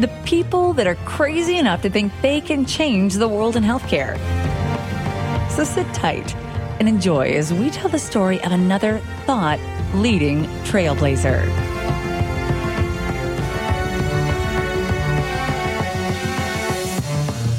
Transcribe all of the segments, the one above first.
the people that are crazy enough to think they can change the world in healthcare. So sit tight and enjoy as we tell the story of another thought leading trailblazer.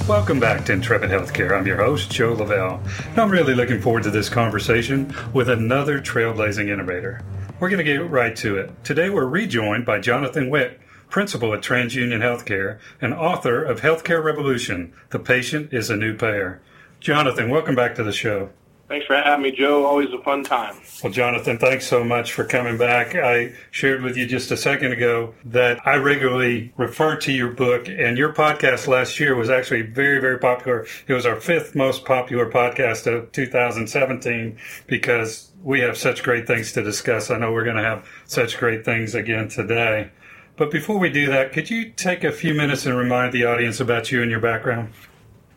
Welcome back to Intrepid Healthcare. I'm your host, Joe Lavelle, and I'm really looking forward to this conversation with another trailblazing innovator. We're going to get right to it. Today we're rejoined by Jonathan Wiik, principal at TransUnion Healthcare, and author of Healthcare Revolution The Patient is a New Payer. Jonathan, welcome back to the show. Thanks for having me, Joe. Always a fun time. Well, Jonathan, thanks so much for coming back. I shared with you just a second ago that I regularly refer to your book, and your podcast last year was actually very, very popular. It was our fifth most popular podcast of 2017 because we have such great things to discuss. I know we're going to have such great things again today. But before we do that, could you take a few minutes and remind the audience about you and your background?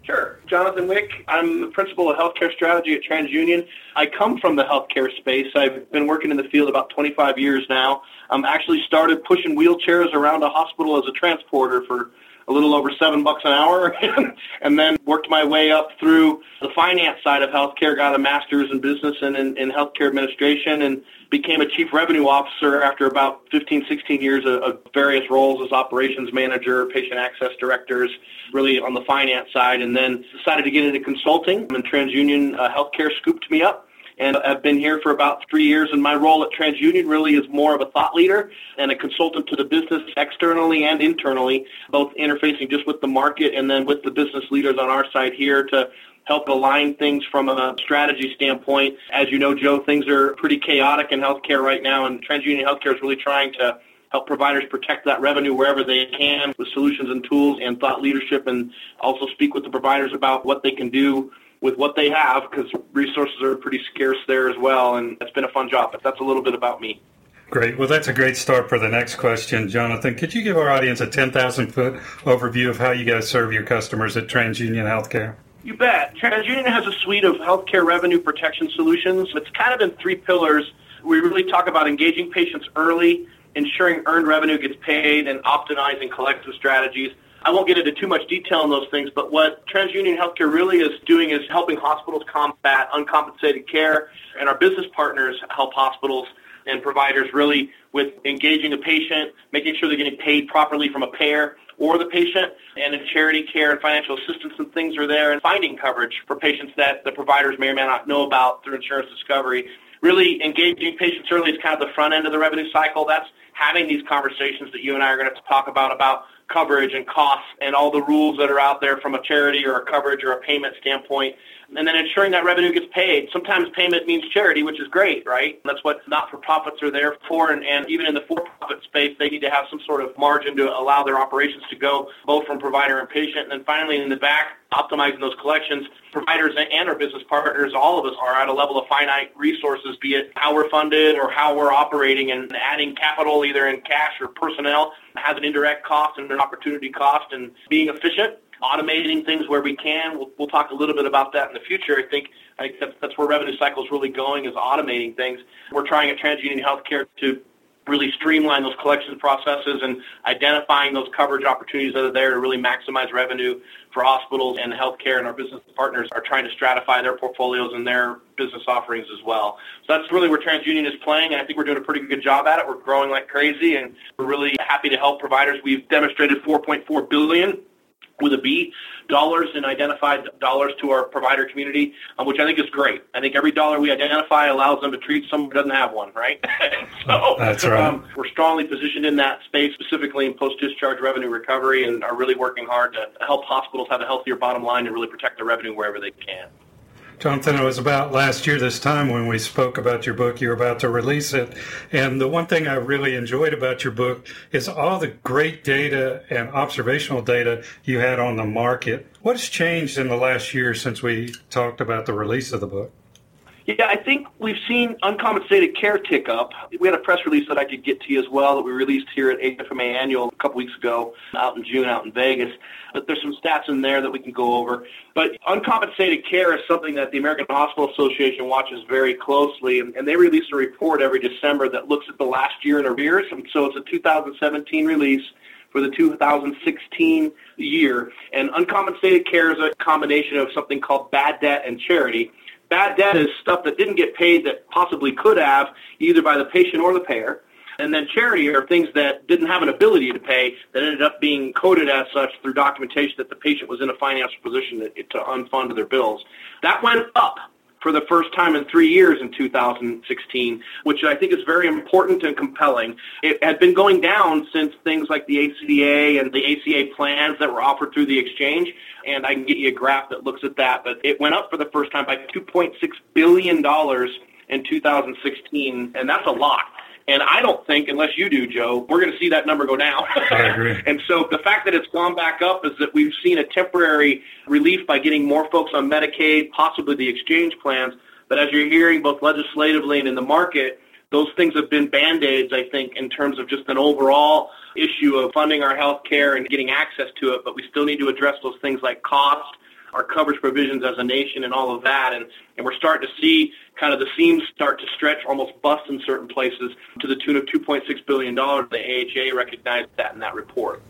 Sure. Jonathan Wiik. I'm the principal of healthcare strategy at TransUnion. I come from the healthcare space. I've been working in the field about 25 years now. I'm actually started pushing wheelchairs around a hospital as a transporter for a little over seven bucks an hour, and then worked my way up through the finance side of healthcare. Got a master's in business and in, in healthcare administration, and became a chief revenue officer after about 15, 16 years of, of various roles as operations manager, patient access directors, really on the finance side, and then decided to get into consulting. And TransUnion uh, Healthcare scooped me up and I've been here for about three years. And my role at TransUnion really is more of a thought leader and a consultant to the business externally and internally, both interfacing just with the market and then with the business leaders on our side here to help align things from a strategy standpoint. As you know, Joe, things are pretty chaotic in healthcare right now, and TransUnion Healthcare is really trying to help providers protect that revenue wherever they can with solutions and tools and thought leadership and also speak with the providers about what they can do with what they have because resources are pretty scarce there as well. And it's been a fun job, but that's a little bit about me. Great. Well, that's a great start for the next question. Jonathan, could you give our audience a 10,000 foot overview of how you guys serve your customers at TransUnion Healthcare? You bet. TransUnion has a suite of healthcare revenue protection solutions. It's kind of in three pillars. We really talk about engaging patients early, ensuring earned revenue gets paid, and optimizing collective strategies. I won't get into too much detail on those things, but what TransUnion Healthcare really is doing is helping hospitals combat uncompensated care, and our business partners help hospitals and providers really with engaging the patient, making sure they're getting paid properly from a payer or the patient, and in charity care and financial assistance and things are there, and finding coverage for patients that the providers may or may not know about through insurance discovery. Really engaging patients early is kind of the front end of the revenue cycle. That's having these conversations that you and I are going to have to talk about about coverage and costs and all the rules that are out there from a charity or a coverage or a payment standpoint and then ensuring that revenue gets paid. Sometimes payment means charity, which is great, right? That's what not-for-profits are there for, and, and even in the for-profit space, they need to have some sort of margin to allow their operations to go both from provider and patient. And then finally, in the back, optimizing those collections. Providers and our business partners, all of us are at a level of finite resources, be it how we're funded or how we're operating, and adding capital either in cash or personnel has an indirect cost and an opportunity cost, and being efficient automating things where we can. We'll, we'll talk a little bit about that in the future. I think, I think that's, that's where revenue cycle is really going is automating things. We're trying at TransUnion Healthcare to really streamline those collections processes and identifying those coverage opportunities that are there to really maximize revenue for hospitals and healthcare and our business partners are trying to stratify their portfolios and their business offerings as well. So that's really where TransUnion is playing and I think we're doing a pretty good job at it. We're growing like crazy and we're really happy to help providers. We've demonstrated 4.4 billion with a B, dollars and identified dollars to our provider community, um, which I think is great. I think every dollar we identify allows them to treat someone who doesn't have one, right? so That's right. Um, we're strongly positioned in that space, specifically in post-discharge revenue recovery, and are really working hard to help hospitals have a healthier bottom line and really protect their revenue wherever they can. Jonathan, it was about last year this time when we spoke about your book. You're about to release it. And the one thing I really enjoyed about your book is all the great data and observational data you had on the market. What has changed in the last year since we talked about the release of the book? Yeah, I think we've seen uncompensated care tick up. We had a press release that I could get to you as well that we released here at HFMA Annual a couple weeks ago out in June out in Vegas. But there's some stats in there that we can go over. But uncompensated care is something that the American Hospital Association watches very closely, and, they release a report every December that looks at the last year in arrears. And so it's a 2017 release for the 2016 year. And uncompensated care is a combination of something called bad debt and charity. Bad debt is stuff that didn't get paid that possibly could have, either by the patient or the payer. And then charity are things that didn't have an ability to pay that ended up being coded as such through documentation that the patient was in a financial position to, to unfund their bills. That went up for the first time in three years in 2016, which I think is very important and compelling. It had been going down since things like the ACA and the ACA plans that were offered through the exchange, and I can get you a graph that looks at that, but it went up for the first time by $2.6 billion in 2016, and that's a lot. And I don't think, unless you do, Joe, we're going to see that number go down. I agree. and so the fact that it's gone back up is that we've seen a temporary relief by getting more folks on Medicaid, possibly the exchange plans. But as you're hearing both legislatively and in the market, those things have been band-aids, I think, in terms of just an overall issue of funding our health care and getting access to it. But we still need to address those things like cost, our coverage provisions as a nation and all of that. And, and we're starting to see kind of the seams start to stretch, almost bust in certain places to the tune of $2.6 billion. The AHA recognized that in that report.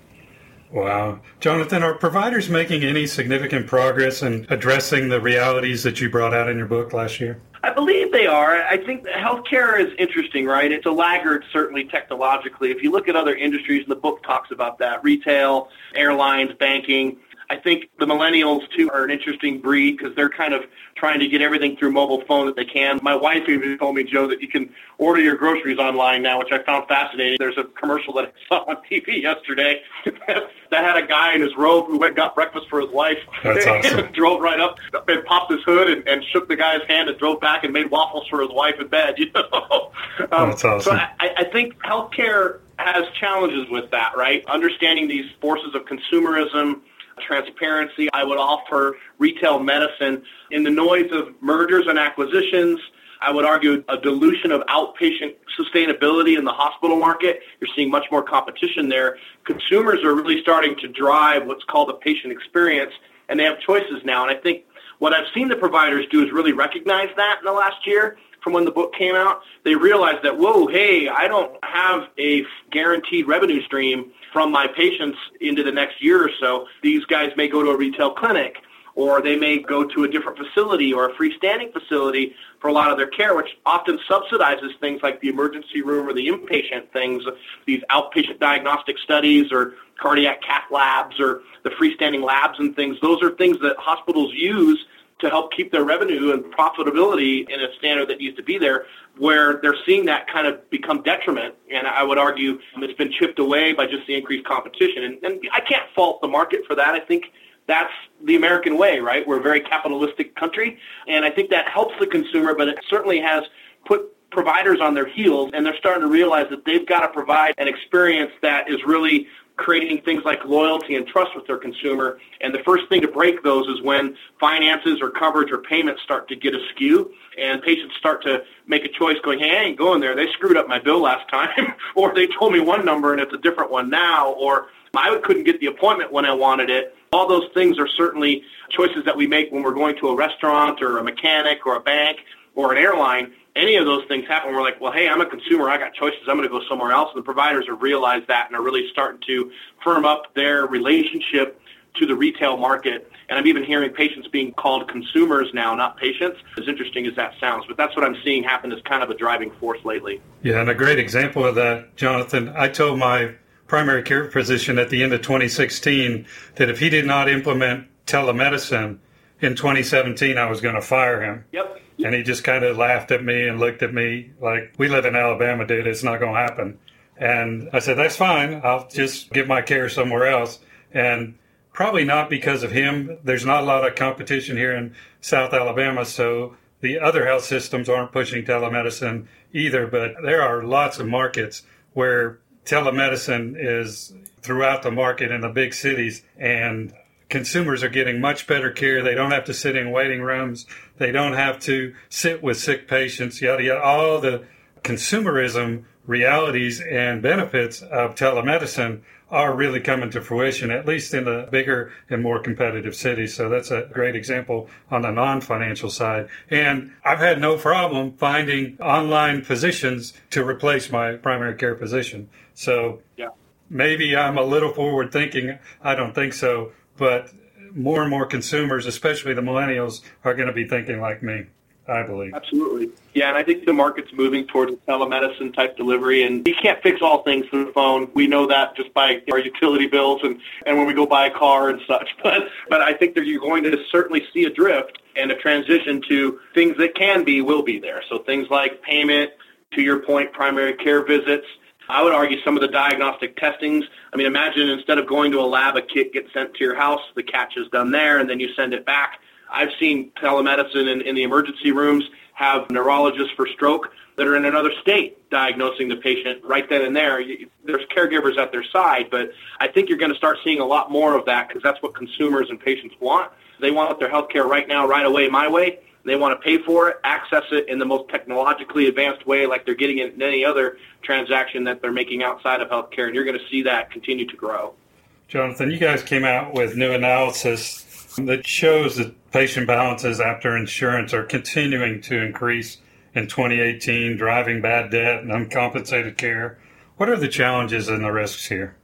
Wow. Jonathan, are providers making any significant progress in addressing the realities that you brought out in your book last year? I believe they are. I think healthcare is interesting, right? It's a laggard, certainly technologically. If you look at other industries, and the book talks about that, retail, airlines, banking, I think the millennials too are an interesting breed because they're kind of trying to get everything through mobile phone that they can. My wife even told me, Joe, that you can order your groceries online now, which I found fascinating. There's a commercial that I saw on TV yesterday that had a guy in his robe who went and got breakfast for his wife. That's awesome. drove right up and popped his hood and, and shook the guy's hand and drove back and made waffles for his wife in bed. You know, um, That's awesome. So I, I think healthcare has challenges with that, right? Understanding these forces of consumerism transparency. I would offer retail medicine in the noise of mergers and acquisitions. I would argue a dilution of outpatient sustainability in the hospital market. You're seeing much more competition there. Consumers are really starting to drive what's called a patient experience, and they have choices now. And I think what I've seen the providers do is really recognize that in the last year from when the book came out. They realized that, whoa, hey, I don't have a guaranteed revenue stream from my patients into the next year or so. These guys may go to a retail clinic or they may go to a different facility or a freestanding facility for a lot of their care, which often subsidizes things like the emergency room or the inpatient things, these outpatient diagnostic studies or cardiac cath labs or the freestanding labs and things. Those are things that hospitals use to help keep their revenue and profitability in a standard that needs to be there, where they're seeing that kind of become detriment. And I would argue it's been chipped away by just the increased competition. And, and I can't fault the market for that. I think that's the American way, right? We're a very capitalistic country. And I think that helps the consumer, but it certainly has put providers on their heels and they're starting to realize that they've got to provide an experience that is really creating things like loyalty and trust with their consumer. And the first thing to break those is when finances or coverage or payments start to get askew and patients start to make a choice going, hey, I ain't going there. They screwed up my bill last time. or they told me one number and it's a different one now. Or I couldn't get the appointment when I wanted it. All those things are certainly choices that we make when we're going to a restaurant or a mechanic or a bank or an airline any of those things happen, we're like, well, hey, I'm a consumer. I got choices. I'm going to go somewhere else. And the providers have realized that and are really starting to firm up their relationship to the retail market. And I'm even hearing patients being called consumers now, not patients, as interesting as that sounds. But that's what I'm seeing happen as kind of a driving force lately. Yeah, and a great example of that, Jonathan, I told my primary care physician at the end of 2016 that if he did not implement telemedicine in 2017, I was going to fire him. Yep. And he just kind of laughed at me and looked at me like, we live in Alabama, dude. It's not going to happen. And I said, that's fine. I'll just give my care somewhere else. And probably not because of him. There's not a lot of competition here in South Alabama, so the other health systems aren't pushing telemedicine either. But there are lots of markets where telemedicine is throughout the market in the big cities, and consumers are getting much better care. They don't have to sit in waiting rooms. They don't have to sit with sick patients, yada, yada. All the consumerism realities and benefits of telemedicine are really coming to fruition, at least in the bigger and more competitive cities. So that's a great example on the non financial side. And I've had no problem finding online physicians to replace my primary care physician. So yeah. maybe I'm a little forward thinking. I don't think so but more and more consumers, especially the millennials, are going to be thinking like me. I believe. Absolutely. Yeah, and I think the market's moving towards telemedicine type delivery, and you can't fix all things through the phone. We know that just by our utility bills and, and when we go buy a car and such. But but I think that you're going to certainly see a drift and a transition to things that can be will be there. So things like payment, to your point, primary care visits, I would argue some of the diagnostic testings. I mean, imagine instead of going to a lab, a kit gets sent to your house, the catch is done there, and then you send it back. I've seen telemedicine in, in the emergency rooms have neurologists for stroke that are in another state diagnosing the patient right then and there. There's caregivers at their side, but I think you're going to start seeing a lot more of that because that's what consumers and patients want. They want their health care right now, right away, my way. They want to pay for it, access it in the most technologically advanced way, like they're getting in any other transaction that they're making outside of healthcare, and you're going to see that continue to grow. Jonathan, you guys came out with new analysis that shows that patient balances after insurance are continuing to increase in 2018, driving bad debt and uncompensated care. What are the challenges and the risks here?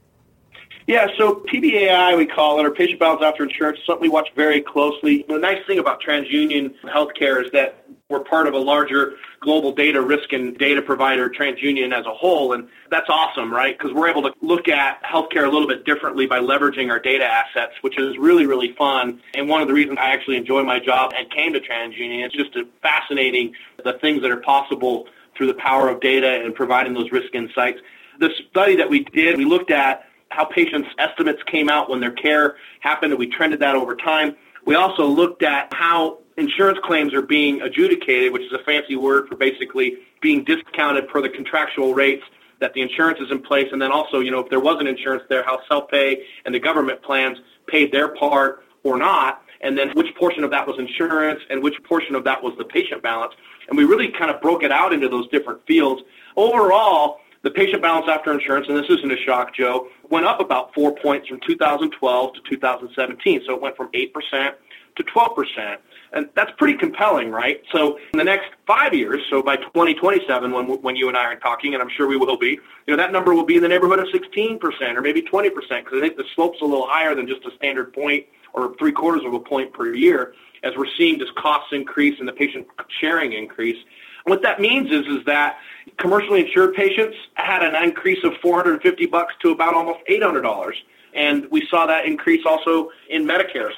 Yeah, so PBAI, we call it, or patient balance after insurance, something we watch very closely. The nice thing about TransUnion Healthcare is that we're part of a larger global data risk and data provider, TransUnion as a whole, and that's awesome, right? Because we're able to look at healthcare a little bit differently by leveraging our data assets, which is really, really fun. And one of the reasons I actually enjoy my job and came to TransUnion, it's just fascinating the things that are possible through the power of data and providing those risk insights. The study that we did, we looked at how patients' estimates came out when their care happened, and we trended that over time. We also looked at how insurance claims are being adjudicated, which is a fancy word for basically being discounted per the contractual rates that the insurance is in place, and then also, you know, if there was an insurance there, how self-pay and the government plans paid their part or not, and then which portion of that was insurance and which portion of that was the patient balance. And we really kind of broke it out into those different fields. Overall, the patient balance after insurance, and this isn't a shock, Joe, went up about four points from 2012 to 2017. So it went from 8% to 12%. And that's pretty compelling, right? So in the next five years, so by 2027, when, when you and I are talking, and I'm sure we will be, you know, that number will be in the neighborhood of 16% or maybe 20% because I think the slope's a little higher than just a standard point or three quarters of a point per year as we're seeing just costs increase and the patient sharing increase. And What that means is is that commercially insured patients had an increase of 450 bucks to about almost $800, and we saw that increase also in Medicare.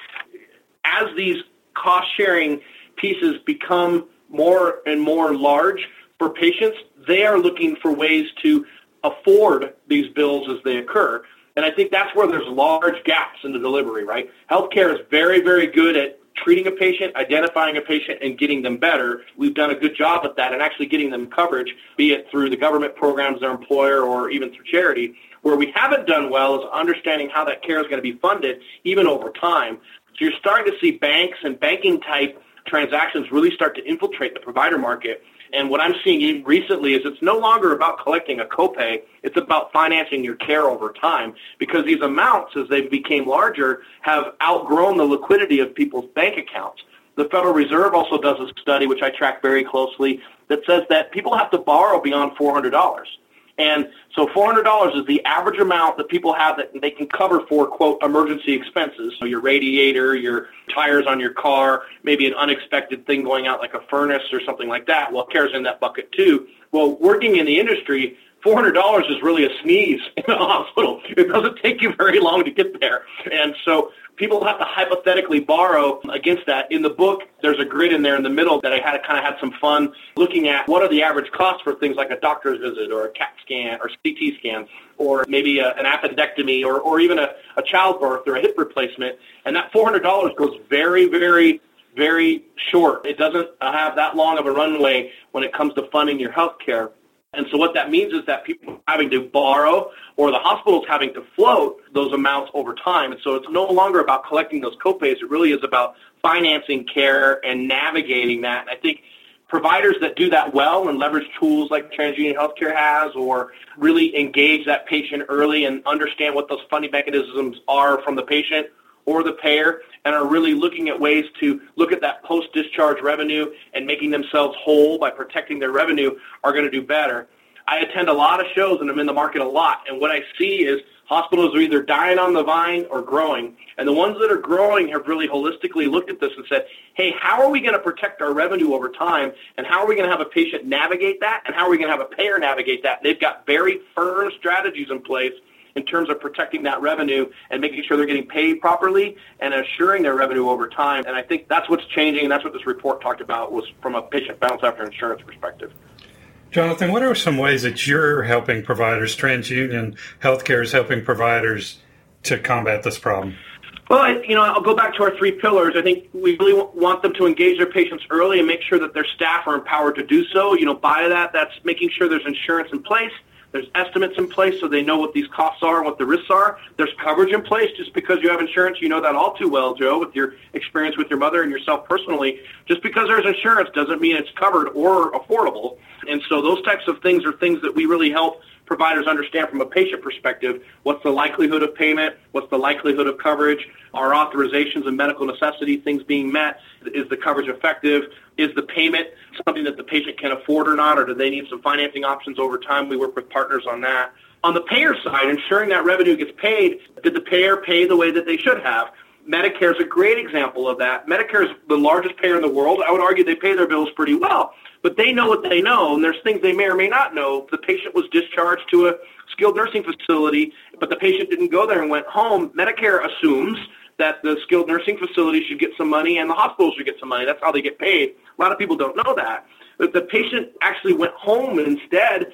As these cost sharing pieces become more and more large for patients, they are looking for ways to afford these bills as they occur. And I think that's where there's large gaps in the delivery, right? Healthcare is very, very good at treating a patient, identifying a patient, and getting them better. We've done a good job at that and actually getting them coverage, be it through the government programs, their employer, or even through charity. Where we haven't done well is understanding how that care is going to be funded, even over time. So you're starting to see banks and banking type transactions really start to infiltrate the provider market and what I'm seeing recently is it's no longer about collecting a copay. It's about financing your care over time because these amounts, as they became larger, have outgrown the liquidity of people's bank accounts. The Federal Reserve also does a study, which I track very closely, that says that people have to borrow beyond $400. And so $400 is the average amount that people have that they can cover for, quote, emergency expenses. So your radiator, your tires on your car, maybe an unexpected thing going out like a furnace or something like that. Well, care's in that bucket too. Well, working in the industry, $400 is really a sneeze in a hospital. It doesn't take you very long to get there. And so people have to hypothetically borrow against that. In the book, there's a grid in there in the middle that I had kind of had some fun looking at what are the average costs for things like a doctor's visit or a CAT scan or CT scan or maybe a, an appendectomy or, or even a, a childbirth or a hip replacement. And that $400 goes very, very very short. It doesn't have that long of a runway when it comes to funding your health care. And so what that means is that people are having to borrow or the hospital's having to float those amounts over time. And so it's no longer about collecting those copays. It really is about financing care and navigating that. And I think providers that do that well and leverage tools like TransUnion Healthcare has or really engage that patient early and understand what those funding mechanisms are from the patient or the payer and are really looking at ways to look at that post-discharge revenue and making themselves whole by protecting their revenue are going to do better. I attend a lot of shows and I'm in the market a lot, and what I see is hospitals are either dying on the vine or growing. And the ones that are growing have really holistically looked at this and said, hey, how are we going to protect our revenue over time? And how are we going to have a patient navigate that? And how are we going to have a payer navigate that? They've got very firm strategies in place in terms of protecting that revenue and making sure they're getting paid properly and assuring their revenue over time. And I think that's what's changing, and that's what this report talked about was from a patient balance after insurance perspective. Jonathan, what are some ways that you're helping providers, TransUnion Healthcare is helping providers to combat this problem? Well, you know, I'll go back to our three pillars. I think we really want them to engage their patients early and make sure that their staff are empowered to do so. You know, by that, that's making sure there's insurance in place, there's estimates in place so they know what these costs are and what the risks are. There's coverage in place just because you have insurance. You know that all too well, Joe, with your experience with your mother and yourself personally. Just because there's insurance doesn't mean it's covered or affordable. And so those types of things are things that we really help providers understand from a patient perspective what's the likelihood of payment, what's the likelihood of coverage, are authorizations and medical necessity things being met, is the coverage effective, is the payment something that the patient can afford or not, or do they need some financing options over time? We work with partners on that. On the payer side, ensuring that revenue gets paid, did the payer pay the way that they should have? Medicare is a great example of that. Medicare is the largest payer in the world. I would argue they pay their bills pretty well, but they know what they know, and there's things they may or may not know. The patient was discharged to a skilled nursing facility, but the patient didn't go there and went home. Medicare assumes that the skilled nursing facility should get some money and the hospital should get some money. That's how they get paid. A lot of people don't know that. But the patient actually went home and instead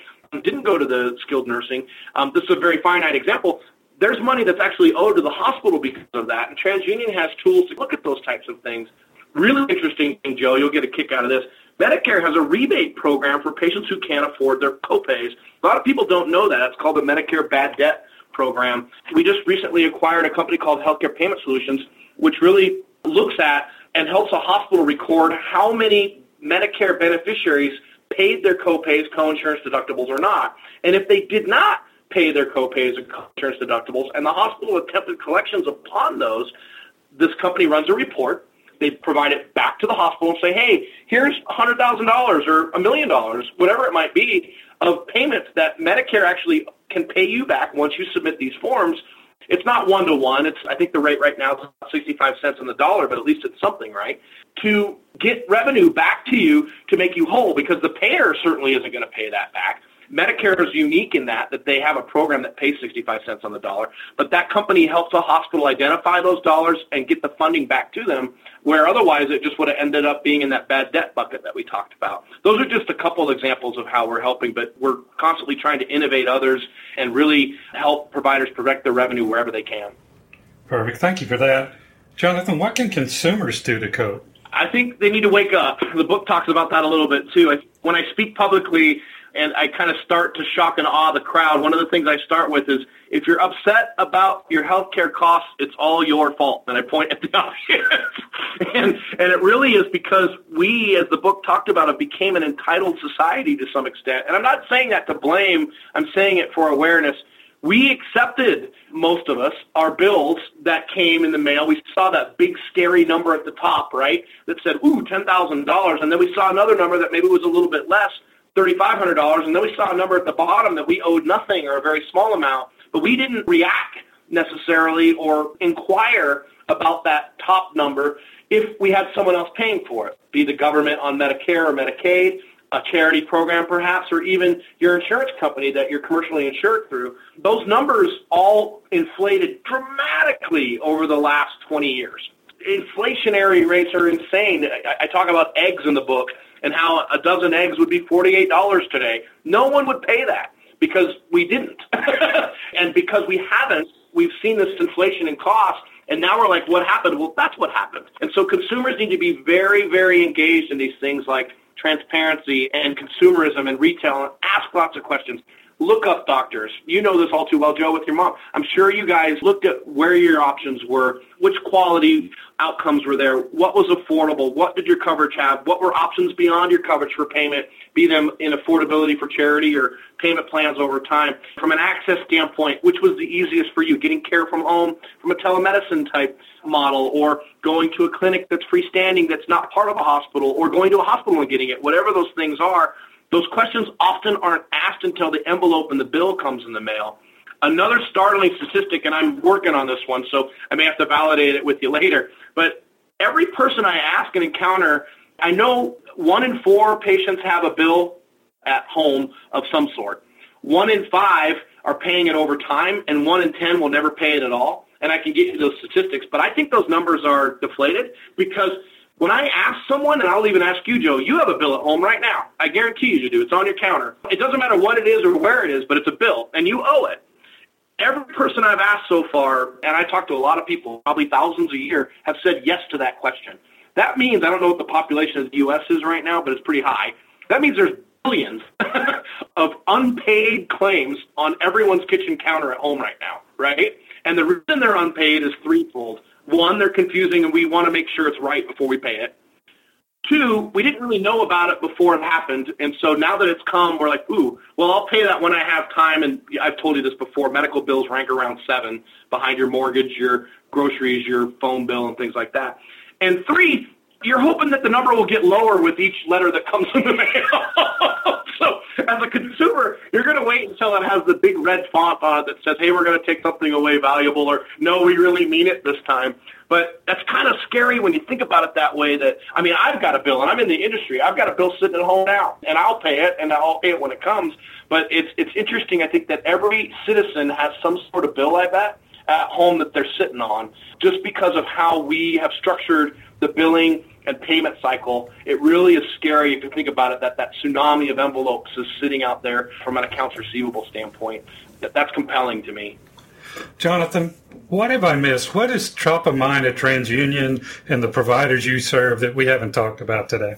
didn't go to the skilled nursing. Um, this is a very finite example there's money that's actually owed to the hospital because of that. And TransUnion has tools to look at those types of things. Really interesting, Joe. You'll get a kick out of this. Medicare has a rebate program for patients who can't afford their copays. A lot of people don't know that. It's called the Medicare Bad Debt Program. We just recently acquired a company called Healthcare Payment Solutions, which really looks at and helps a hospital record how many Medicare beneficiaries paid their copays, coinsurance deductibles, or not. And if they did not pay their copays and co-insurance deductibles, and the hospital attempted collections upon those. This company runs a report. They provide it back to the hospital and say, hey, here's $100,000 or a million dollars, whatever it might be, of payments that Medicare actually can pay you back once you submit these forms. It's not one to one. It's I think the rate right now is 65 cents on the dollar, but at least it's something, right? To get revenue back to you to make you whole because the payer certainly isn't going to pay that back. Medicare is unique in that that they have a program that pays 65 cents on the dollar, but that company helps a hospital identify those dollars and get the funding back to them, where otherwise it just would have ended up being in that bad debt bucket that we talked about. Those are just a couple of examples of how we're helping, but we're constantly trying to innovate others and really help providers protect their revenue wherever they can. Perfect. Thank you for that. Jonathan, what can consumers do to cope? I think they need to wake up. The book talks about that a little bit too. When I speak publicly, and I kind of start to shock and awe the crowd. One of the things I start with is if you're upset about your healthcare costs, it's all your fault. And I point at the audience. and, and it really is because we, as the book talked about, have became an entitled society to some extent. And I'm not saying that to blame. I'm saying it for awareness. We accepted, most of us, our bills that came in the mail. We saw that big scary number at the top, right, that said, ooh, $10,000. And then we saw another number that maybe was a little bit less. $3,500, and then we saw a number at the bottom that we owed nothing or a very small amount, but we didn't react necessarily or inquire about that top number if we had someone else paying for it, be the government on Medicare or Medicaid, a charity program perhaps, or even your insurance company that you're commercially insured through, those numbers all inflated dramatically over the last 20 years. Inflationary rates are insane. I, I talk about eggs in the book and how a dozen eggs would be $48 today. No one would pay that because we didn't. and because we haven't, we've seen this inflation in cost and now we're like, what happened? Well, that's what happened. And so consumers need to be very, very engaged in these things like transparency and consumerism and retail and ask lots of questions. Look up doctors. You know this all too well, Joe, with your mom. I'm sure you guys looked at where your options were, which quality outcomes were there, what was affordable, what did your coverage have, what were options beyond your coverage for payment, be them in affordability for charity or payment plans over time. From an access standpoint, which was the easiest for you, getting care from home from a telemedicine type model or going to a clinic that's freestanding that's not part of a hospital or going to a hospital and getting it, whatever those things are, those questions often aren't asked until the envelope and the bill comes in the mail. Another startling statistic, and I'm working on this one, so I may have to validate it with you later, but every person I ask and encounter, I know one in four patients have a bill at home of some sort. One in five are paying it over time, and one in ten will never pay it at all. And I can get you those statistics, but I think those numbers are deflated because when I ask someone, and I'll even ask you, Joe, you have a bill at home right now. I guarantee you you do. It's on your counter. It doesn't matter what it is or where it is, but it's a bill, and you owe it. Every person I've asked so far, and I talk to a lot of people, probably thousands a year, have said yes to that question. That means, I don't know what the population of the U.S. is right now, but it's pretty high. That means there's billions of unpaid claims on everyone's kitchen counter at home right now, right? And the reason they're unpaid is threefold. One, they're confusing and we want to make sure it's right before we pay it. Two, we didn't really know about it before it happened. And so now that it's come, we're like, ooh, well, I'll pay that when I have time. And I've told you this before, medical bills rank around seven behind your mortgage, your groceries, your phone bill, and things like that. And three, you're hoping that the number will get lower with each letter that comes in the mail. so as a consumer, you're going to wait until it has the big red font on it that says, hey, we're going to take something away valuable or no, we really mean it this time. But that's kind of scary when you think about it that way that, I mean, I've got a bill and I'm in the industry. I've got a bill sitting at home now and I'll pay it and I'll pay it when it comes. But it's, it's interesting, I think, that every citizen has some sort of bill that at home that they're sitting on just because of how we have structured the billing and payment cycle, it really is scary if you think about it that that tsunami of envelopes is sitting out there from an accounts receivable standpoint. That, that's compelling to me. Jonathan, what have I missed? What is top of mind at TransUnion and the providers you serve that we haven't talked about today?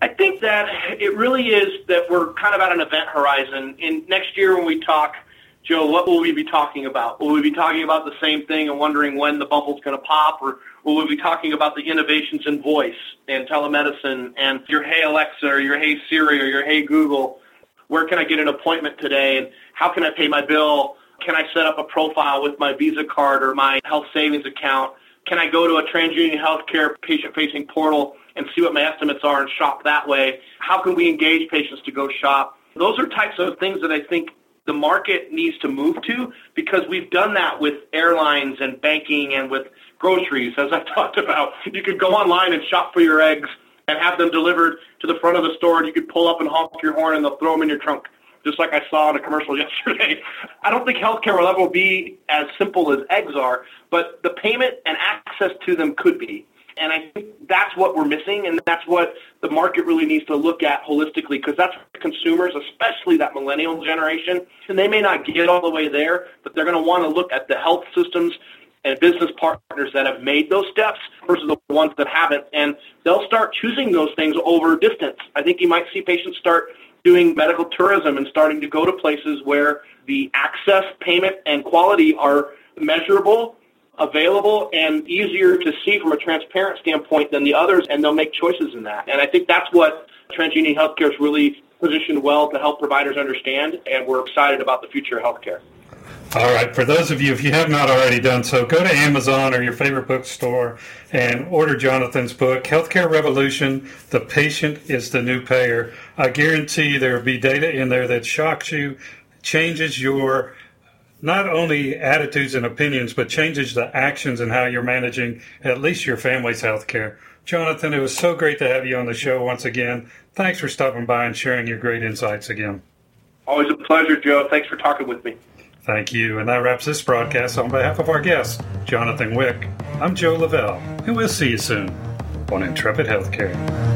I think that it really is that we're kind of at an event horizon. In next year when we talk – Joe, what will we be talking about? Will we be talking about the same thing and wondering when the bubble's going to pop, or will we be talking about the innovations in voice and telemedicine and your Hey Alexa or your Hey Siri or your Hey Google? Where can I get an appointment today, and how can I pay my bill? Can I set up a profile with my Visa card or my health savings account? Can I go to a TransUnion Healthcare patient-facing portal and see what my estimates are and shop that way? How can we engage patients to go shop? Those are types of things that I think the market needs to move to because we've done that with airlines and banking and with groceries, as I've talked about. You could go online and shop for your eggs and have them delivered to the front of the store, and you could pull up and honk your horn, and they'll throw them in your trunk, just like I saw in a commercial yesterday. I don't think healthcare will ever be as simple as eggs are, but the payment and access to them could be. And I think that's what we're missing, and that's what the market really needs to look at holistically, because that's consumers, especially that millennial generation, and they may not get all the way there, but they're going to want to look at the health systems and business partners that have made those steps versus the ones that haven't, and they'll start choosing those things over distance. I think you might see patients start doing medical tourism and starting to go to places where the access, payment, and quality are measurable available and easier to see from a transparent standpoint than the others, and they'll make choices in that. And I think that's what TransUnion Healthcare is really positioned well to help providers understand, and we're excited about the future of healthcare. All right. For those of you, if you have not already done so, go to Amazon or your favorite bookstore and order Jonathan's book, Healthcare Revolution The Patient is the New Payer. I guarantee there will be data in there that shocks you, changes your not only attitudes and opinions, but changes the actions and how you're managing at least your family's health care. Jonathan, it was so great to have you on the show once again. Thanks for stopping by and sharing your great insights again. Always a pleasure, Joe. Thanks for talking with me. Thank you. And that wraps this broadcast on behalf of our guest, Jonathan Wiik. I'm Joe Lavelle, and we'll see you soon on Intrepid Healthcare.